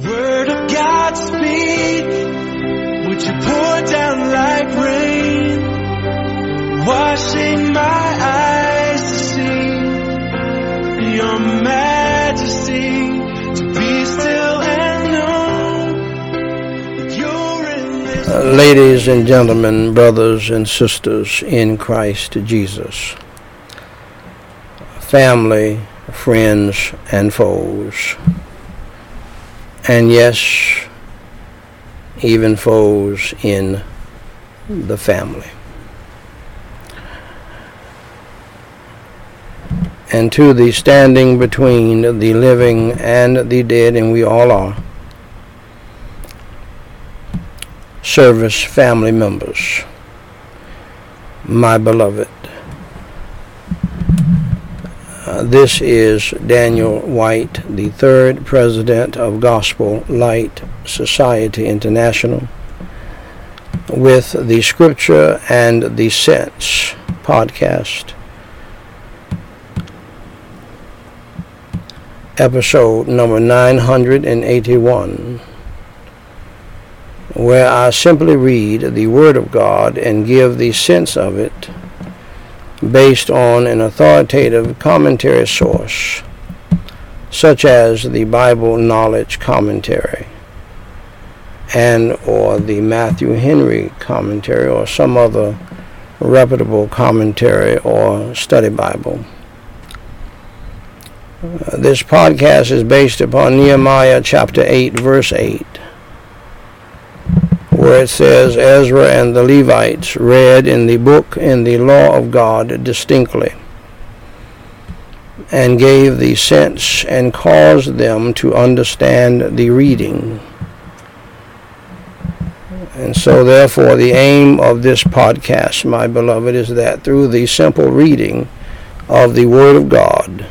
Word of God speak. Would you pour down like rain? Washing my eyes to see your majesty. To be still and know. Uh, ladies and gentlemen, brothers and sisters in Christ Jesus, family, friends, and foes, and yes, even foes in the family. And to the standing between the living and the dead, and we all are service family members, my beloved. This is Daniel Whyte, the third president of Gospel Light Society International, with the Scripture and the Sense podcast, episode number 981 where I simply read the Word of God and give the sense of it based on an authoritative commentary source, such as the Bible Knowledge Commentary and or the Matthew Henry commentary or some other reputable commentary or study Bible. Uh, this podcast is based upon Nehemiah chapter 8 verse 8 where it says Ezra and the Levites read in the book in the law of God distinctly and gave the sense and caused them to understand the reading. And so, therefore, the aim of this podcast, my beloved, is that through the simple reading of the Word of God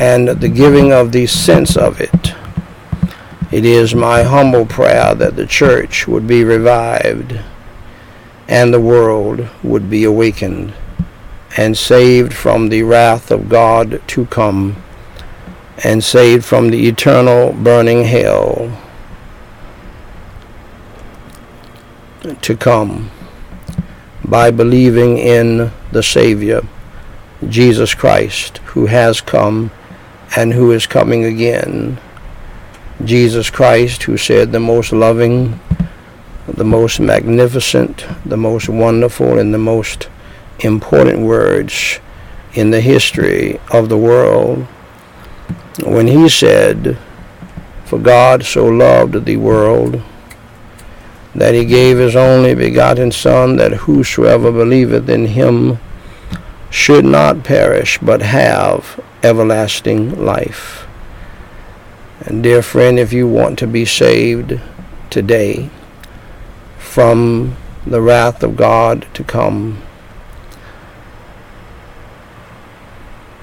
and the giving of the sense of it, it is my humble prayer that the church would be revived and the world would be awakened and saved from the wrath of God to come and saved from the eternal burning hell to come by believing in the Savior, Jesus Christ, who has come and who is coming again. Jesus Christ, who said the most loving, the most magnificent, the most wonderful, and the most important words in the history of the world when he said, For God so loved the world that he gave his only begotten Son, that whosoever believeth in him should not perish, but have everlasting life. And dear friend, if you want to be saved today from the wrath of God to come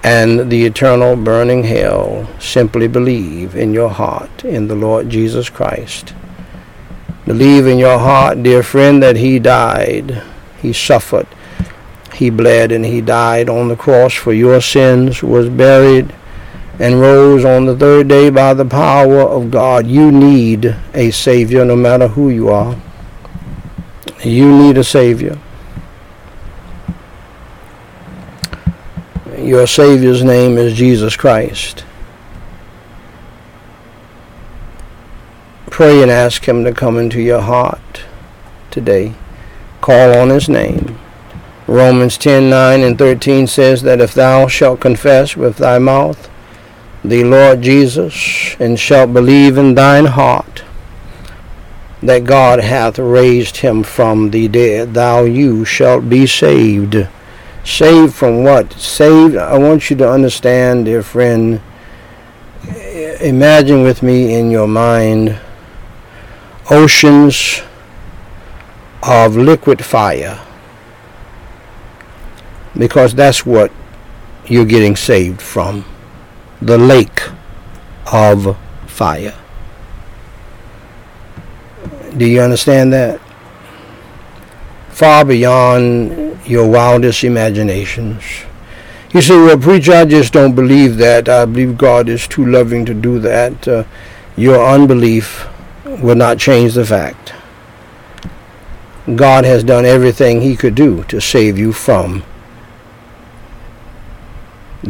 and the eternal burning hell, simply believe in your heart in the Lord Jesus Christ. Believe in your heart, dear friend, that He died, He suffered, He bled, and He died on the cross for your sins, was buried, and rose on the third day by the power of God. You need a Savior no matter who you are. You need a Savior. Your Savior's name is Jesus Christ. Pray and ask Him to come into your heart today. Call on His name. Romans 10 9 and 13 says that if thou shalt confess with thy mouth the Lord Jesus, and shalt believe in thine heart that God hath raised him from the dead, thou you shalt be saved. Saved from what? Saved, I want you to understand, dear friend, imagine with me in your mind oceans of liquid fire. Because that's what you're getting saved from the lake of fire. Do you understand that? Far beyond your wildest imaginations. You say, well, preacher, I just don't believe that. I believe God is too loving to do that. Uh, your unbelief will not change the fact. God has done everything he could do to save you from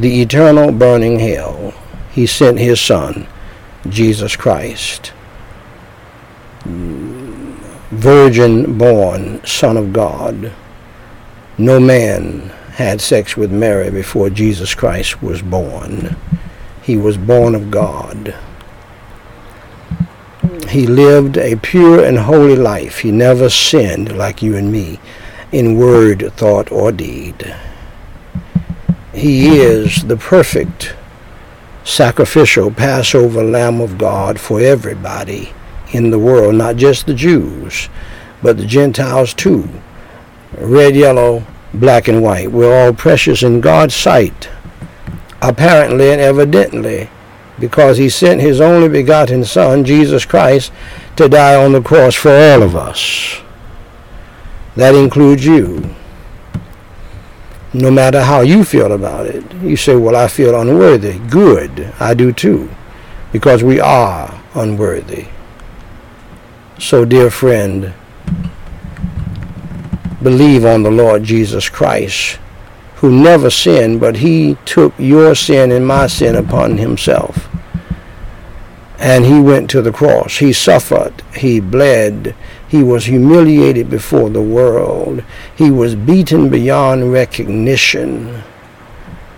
the eternal burning hell. He sent his son, Jesus Christ, virgin born Son of God. No man had sex with Mary before Jesus Christ was born. He was born of God. He lived a pure and holy life. He never sinned like you and me in word, thought, or deed. He is the perfect sacrificial Passover Lamb of God for everybody in the world, not just the Jews, but the Gentiles too. Red, yellow, black, and white. We're all precious in God's sight, apparently and evidently, because he sent his only begotten Son, Jesus Christ, to die on the cross for all of us. That includes you. No matter how you feel about it. You say, well, I feel unworthy. Good. I do too. Because we are unworthy. So, dear friend, believe on the Lord Jesus Christ, who never sinned, but he took your sin and my sin upon himself. And he went to the cross. He suffered. He bled. He was humiliated before the world. He was beaten beyond recognition.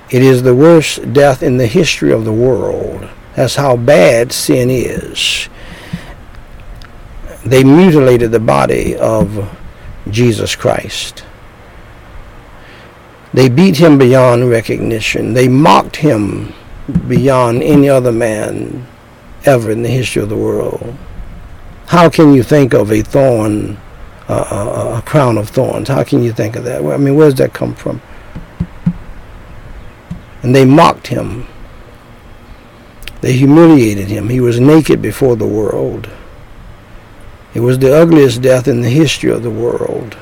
It is the worst death in the history of the world. That's how bad sin is they mutilated the body of Jesus Christ. They beat him beyond recognition. They mocked him beyond any other man ever in the history of the world. How can you think of a thorn, uh, a crown of thorns? How can you think of that? I mean, where does that come from? And they mocked him. They humiliated him. He was naked before the world. It was the ugliest death in the history of the world.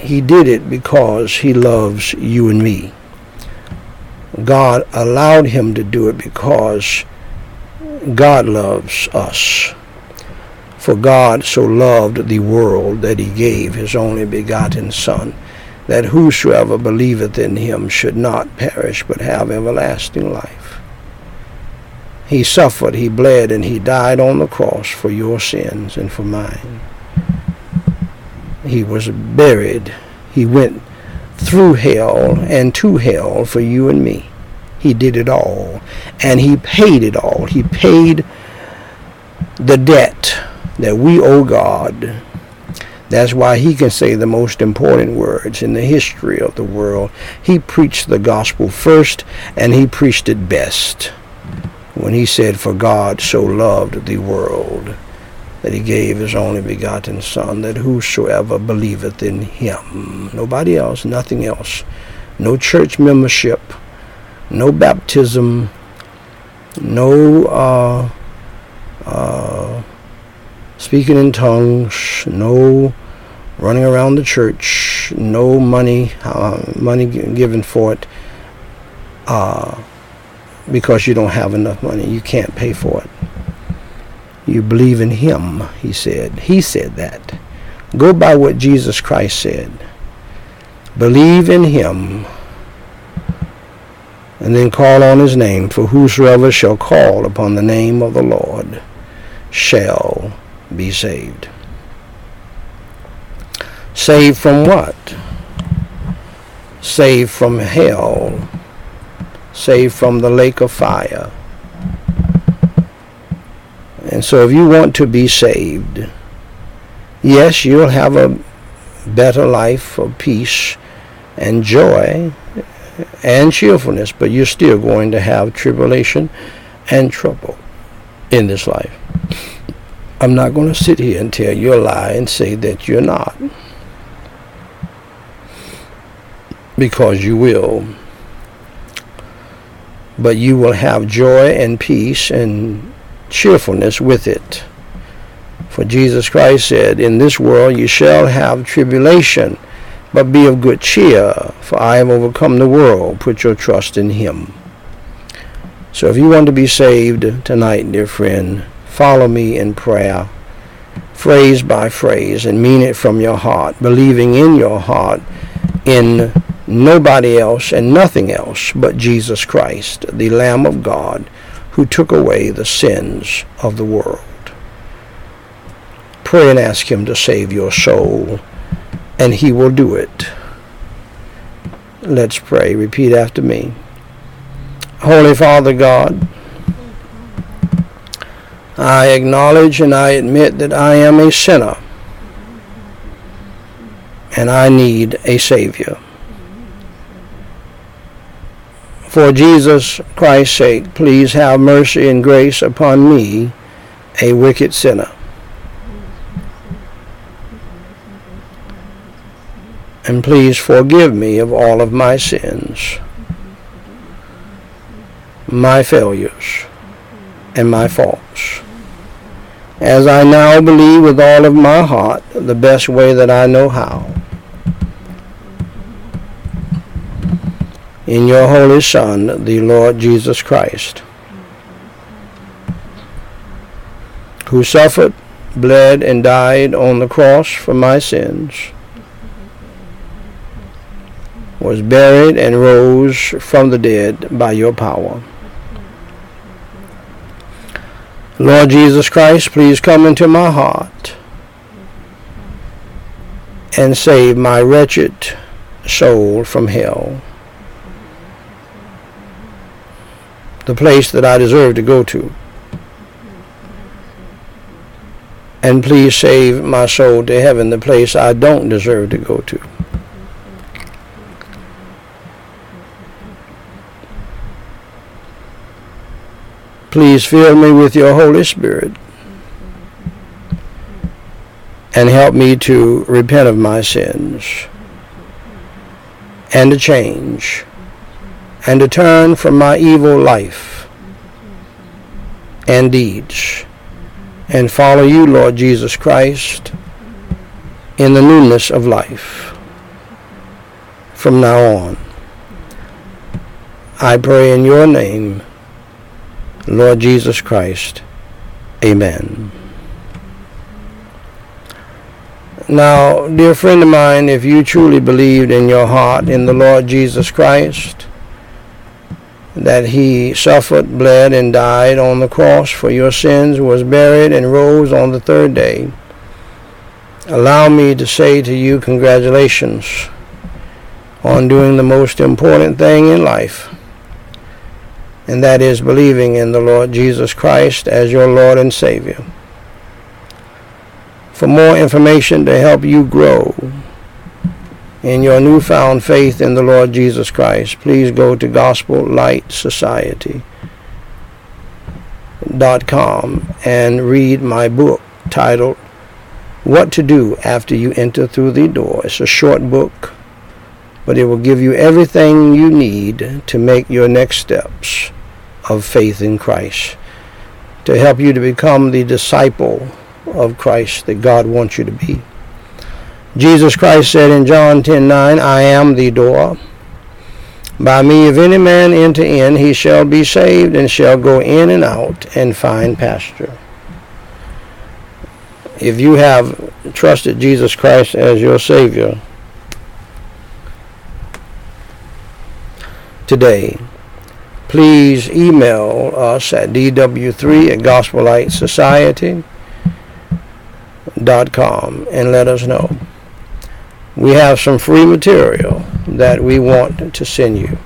He did it because he loves you and me. God allowed him to do it because God loves us. For God so loved the world that he gave his only begotten Son, that whosoever believeth in him should not perish but have everlasting life. He suffered, he bled, and he died on the cross for your sins and for mine. He was buried. He went through hell and to hell for you and me. He did it all. And he paid it all. He paid the debt that we owe God. That's why he can say the most important words in the history of the world. He preached the gospel first and he preached it best when he said, For God so loved the world that he gave his only begotten Son, that whosoever believeth in him, nobody else, nothing else, no church membership, no baptism, no uh, uh, speaking in tongues, no running around the church, no money, uh, money given for it. Uh, because you don't have enough money. You can't pay for it. You believe in him, he said. He said that. Go by what Jesus Christ said. Believe in him and then call on his name, for whosoever shall call upon the name of the Lord shall be saved. Saved from what? Saved from hell saved from the lake of fire. And so if you want to be saved, yes, you'll have a better life of peace and joy and cheerfulness, but you're still going to have tribulation and trouble in this life. I'm not going to sit here and tell you a lie and say that you're not. Because you will but you will have joy and peace and cheerfulness with it. For Jesus Christ said, In this world you shall have tribulation, but be of good cheer, for I have overcome the world. Put your trust in him. So if you want to be saved tonight, dear friend, follow me in prayer, phrase by phrase, and mean it from your heart, believing in your heart in nobody else and nothing else but Jesus Christ, the Lamb of God, who took away the sins of the world. Pray and ask Him to save your soul, and He will do it. Let's pray. Repeat after me. Holy Father God, I acknowledge and I admit that I am a sinner and I need a Savior. For Jesus Christ's sake, please have mercy and grace upon me, a wicked sinner. And please forgive me of all of my sins my failures and my faults. As I now believe with all of my heart the best way that I know how. In your Holy Son, the Lord Jesus Christ, who suffered, bled, and died on the cross for my sins was buried and rose from the dead by your power. Lord Jesus Christ, please come into my heart and save my wretched soul from hell, the place that I deserve to go to. And please save my soul to heaven, the place I don't deserve to go to. Please fill me with your Holy Spirit and help me to repent of my sins and to change and to turn from my evil life and deeds and follow you, Lord Jesus Christ, in the newness of life from now on. I pray in your name. Lord Jesus Christ. Amen. Now, dear friend of mine, if you truly believed in your heart in the Lord Jesus Christ, that he suffered, bled, and died on the cross for your sins, was buried, and rose on the third day, allow me to say to you congratulations on doing the most important thing in life and that is believing in the Lord Jesus Christ as your Lord and Savior. For more information to help you grow in your newfound faith in the Lord Jesus Christ, please go to Gospel Light Society. Dot com and read my book titled What to Do After You Enter Through the Door. It's a short book, but it will give you everything you need to make your next steps of faith in Christ, to help you to become the disciple of Christ that God wants you to be. Jesus Christ said in John 10:9, I am the door. By me, if any man enter in, he shall be saved and shall go in and out and find pasture. If you have trusted Jesus Christ as your Savior today, please email us at dw3 at gospellightsociety.com and let us know. We have some free material that we want to send you.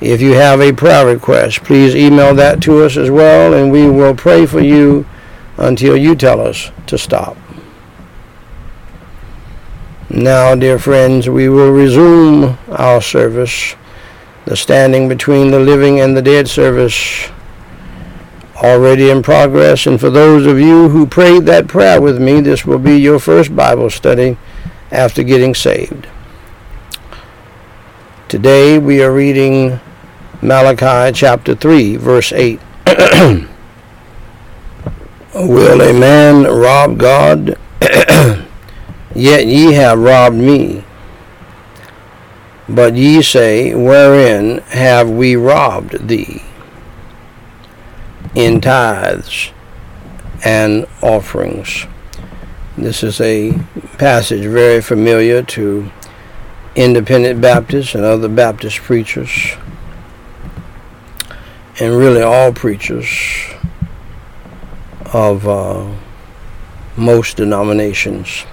If you have a prayer request, please email that to us as well, and we will pray for you until you tell us to stop. Now, dear friends, we will resume our service the standing between the living and the dead service already in progress. And for those of you who prayed that prayer with me, this will be your first Bible study after getting saved. Today we are reading Malachi chapter 3, verse 8. Will a man rob God? Yet ye have robbed me. But ye say, Wherein have we robbed thee? in tithes and offerings. This is a passage very familiar to independent Baptists and other Baptist preachers, and really all preachers of uh, most denominations.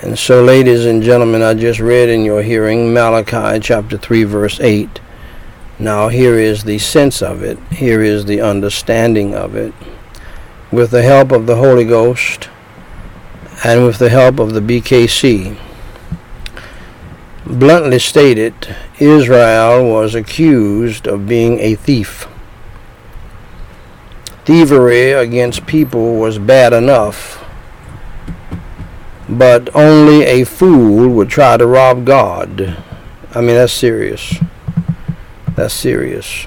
And so, ladies and gentlemen, I just read in your hearing Malachi chapter 3, verse 8. Now, here is the sense of it, here is the understanding of it. With the help of the Holy Ghost and with the help of the BKC. Bluntly stated, Israel was accused of being a thief. Thievery against people was bad enough but only a fool would try to rob God. I mean, that's serious. That's serious.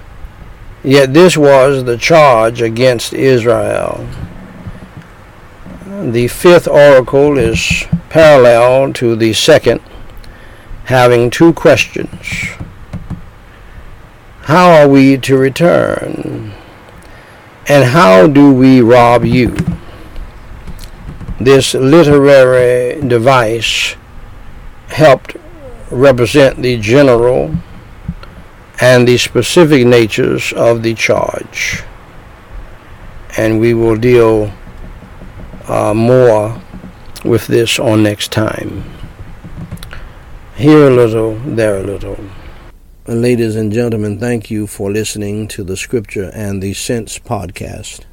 Yet this was the charge against Israel. The fifth oracle is parallel to the second, having two questions. How are we to return? And how do we rob you? This literary device helped represent the general and the specific natures of the charge. And we will deal uh, more with this on next time. Here a little, there a little. Ladies and gentlemen, thank you for listening to the Scripture and the Sense podcast.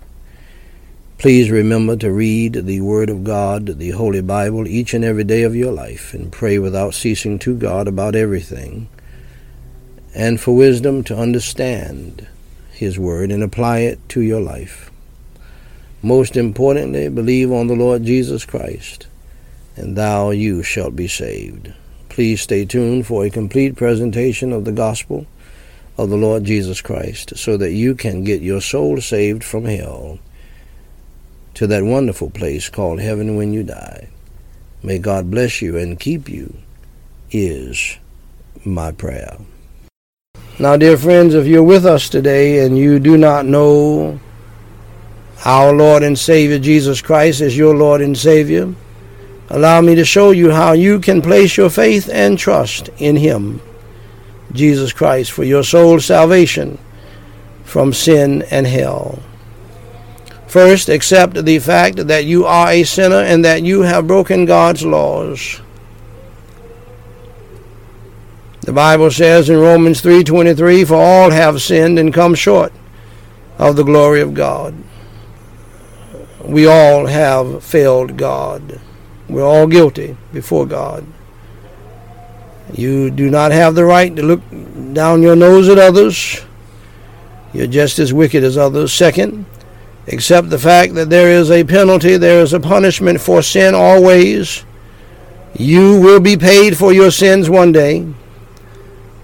Please remember to read the Word of God, the Holy Bible, each and every day of your life, and pray without ceasing to God about everything, and for wisdom to understand His Word and apply it to your life. Most importantly, believe on the Lord Jesus Christ, and thou you shalt be saved. Please stay tuned for a complete presentation of the gospel of the Lord Jesus Christ, so that you can get your soul saved from hell to that wonderful place called heaven when you die. May God bless you and keep you, is my prayer. Now, dear friends, if you're with us today and you do not know our Lord and Savior Jesus Christ as your Lord and Savior, allow me to show you how you can place your faith and trust in Him, Jesus Christ, for your soul's salvation from sin and hell. First, accept the fact that you are a sinner and that you have broken God's laws. The Bible says in Romans 3:23, "For all have sinned and come short of the glory of God." We all have failed God. We're all guilty before God. You do not have the right to look down your nose at others. You're just as wicked as others. Second, Accept the fact that there is a penalty, there is a punishment for sin always. You will be paid for your sins one day.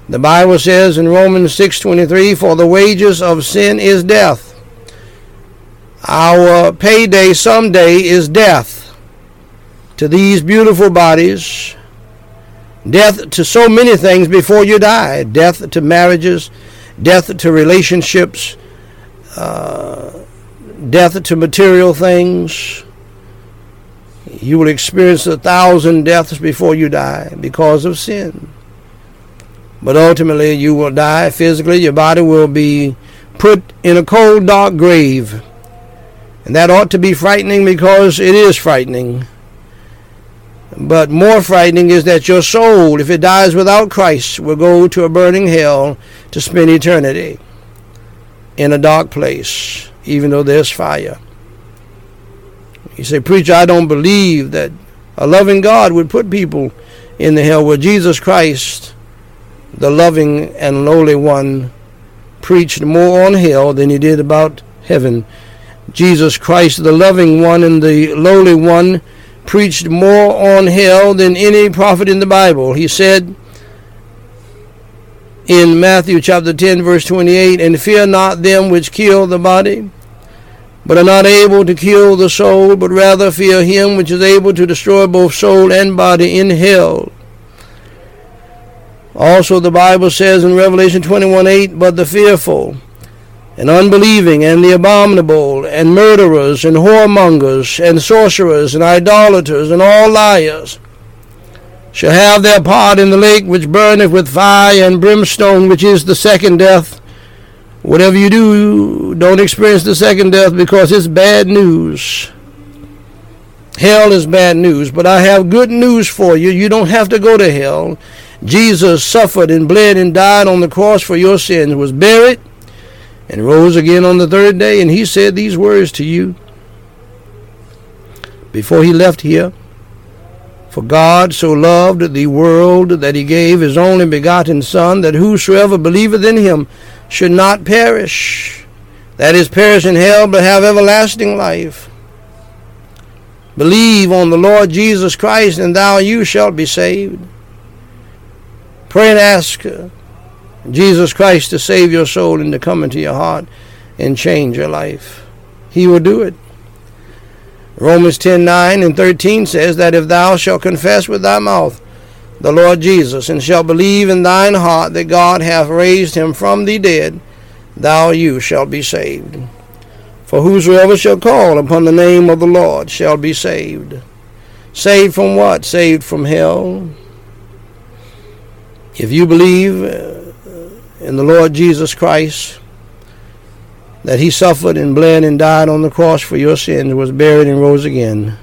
The Bible says in Romans 6:23, "For the wages of sin is death." Our payday someday is death to these beautiful bodies, death to so many things before you die, death to marriages, death to relationships, uh, death to material things. You will experience a thousand deaths before you die because of sin. But ultimately, you will die physically. Your body will be put in a cold, dark grave. And that ought to be frightening because it is frightening. But more frightening is that your soul, if it dies without Christ, will go to a burning hell to spend eternity in a dark place even though there's fire. You say, Preacher, I don't believe that a loving God would put people in the hell where Jesus Christ, the loving and lowly one, preached more on hell than he did about heaven. Jesus Christ, the loving one and the lowly one, preached more on hell than any prophet in the Bible. He said, in Matthew chapter 10, verse 28, and fear not them which kill the body, but are not able to kill the soul, but rather fear him which is able to destroy both soul and body in hell. Also, the Bible says in Revelation 21 8, But the fearful and unbelieving, and the abominable, and murderers, and whoremongers, and sorcerers, and idolaters, and all liars, shall have their part in the lake which burneth with fire and brimstone, which is the second death. Whatever you do, don't experience the second death because it's bad news. Hell is bad news, but I have good news for you. You don't have to go to hell. Jesus suffered and bled and died on the cross for your sins, was buried, and rose again on the third day, and he said these words to you before he left here. For God so loved the world that he gave his only begotten Son, that whosoever believeth in him should not perish, that is, perish in hell, but have everlasting life. Believe on the Lord Jesus Christ, and thou you shalt be saved. Pray and ask Jesus Christ to save your soul and to come into your heart and change your life. He will do it. Romans 10 9 and 13 says that if thou shalt confess with thy mouth the Lord Jesus, and shalt believe in thine heart that God hath raised him from the dead, thou you shalt be saved. For whosoever shall call upon the name of the Lord shall be saved. Saved from what? Saved from hell. If you believe in the Lord Jesus Christ, that he suffered and bled and died on the cross for your sins, was buried and rose again,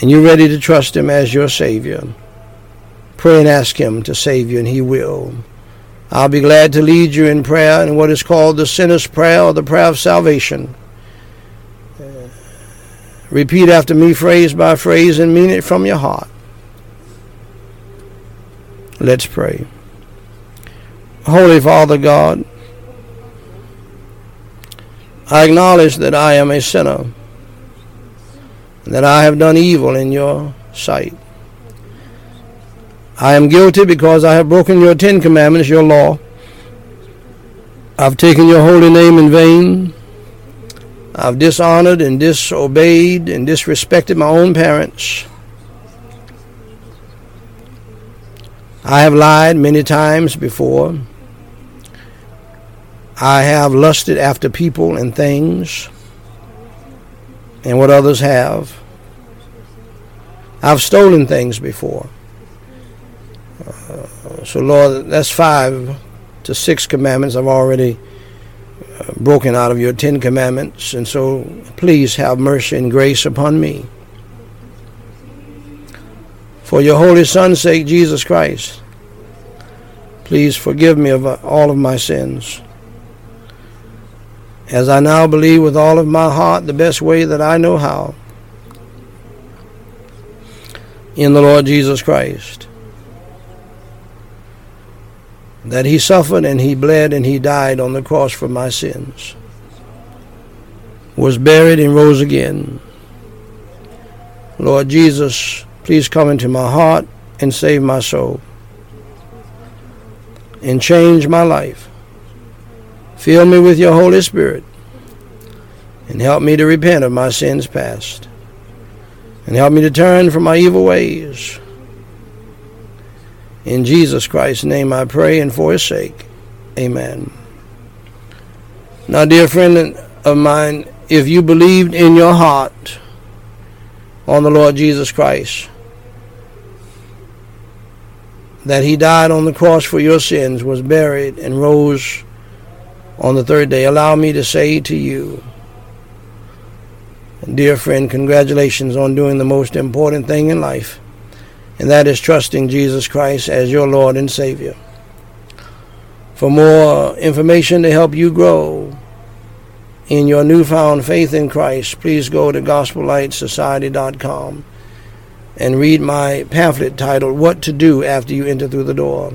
and you're ready to trust him as your Savior, pray and ask him to save you, and he will. I'll be glad to lead you in prayer in what is called the sinner's prayer or the prayer of salvation. Uh, repeat after me, phrase by phrase, and mean it from your heart. Let's pray. Holy Father God, I acknowledge that I am a sinner, that I have done evil in your sight. I am guilty because I have broken your Ten Commandments, your law. I've taken your holy name in vain. I've dishonored and disobeyed and disrespected my own parents. I have lied many times before. I have lusted after people and things and what others have. I've stolen things before. Uh, so, Lord, that's five to six commandments I've already uh, broken out of your Ten Commandments. And so, please have mercy and grace upon me. For your Holy Son's sake, Jesus Christ, please forgive me of uh, all of my sins as I now believe with all of my heart the best way that I know how in the Lord Jesus Christ. That he suffered and he bled and he died on the cross for my sins, was buried and rose again. Lord Jesus, please come into my heart and save my soul and change my life. Fill me with your Holy Spirit and help me to repent of my sins past and help me to turn from my evil ways. In Jesus Christ's name I pray and for his sake. Amen. Now, dear friend of mine, if you believed in your heart on the Lord Jesus Christ, that he died on the cross for your sins, was buried, and rose on the third day, allow me to say to you, dear friend, congratulations on doing the most important thing in life, and that is trusting Jesus Christ as your Lord and Savior. For more information to help you grow in your newfound faith in Christ, please go to gospellightsociety.com and read my pamphlet titled What to Do After You Enter Through the Door.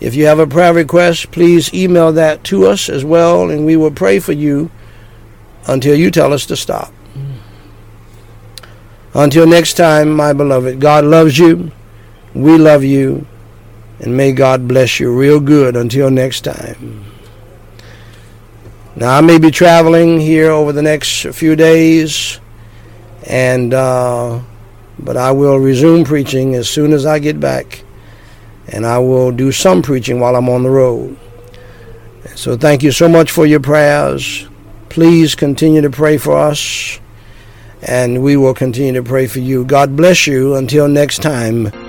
If you have a prayer request, please email that to us as well, and we will pray for you until you tell us to stop. Until next time, my beloved, God loves you. We love you. And may God bless you real good until next time. Now, I may be traveling here over the next few days, and uh, but I will resume preaching as soon as I get back, and I will do some preaching while I'm on the road. So, thank you so much for your prayers. Please continue to pray for us, and we will continue to pray for you. God bless you until next time.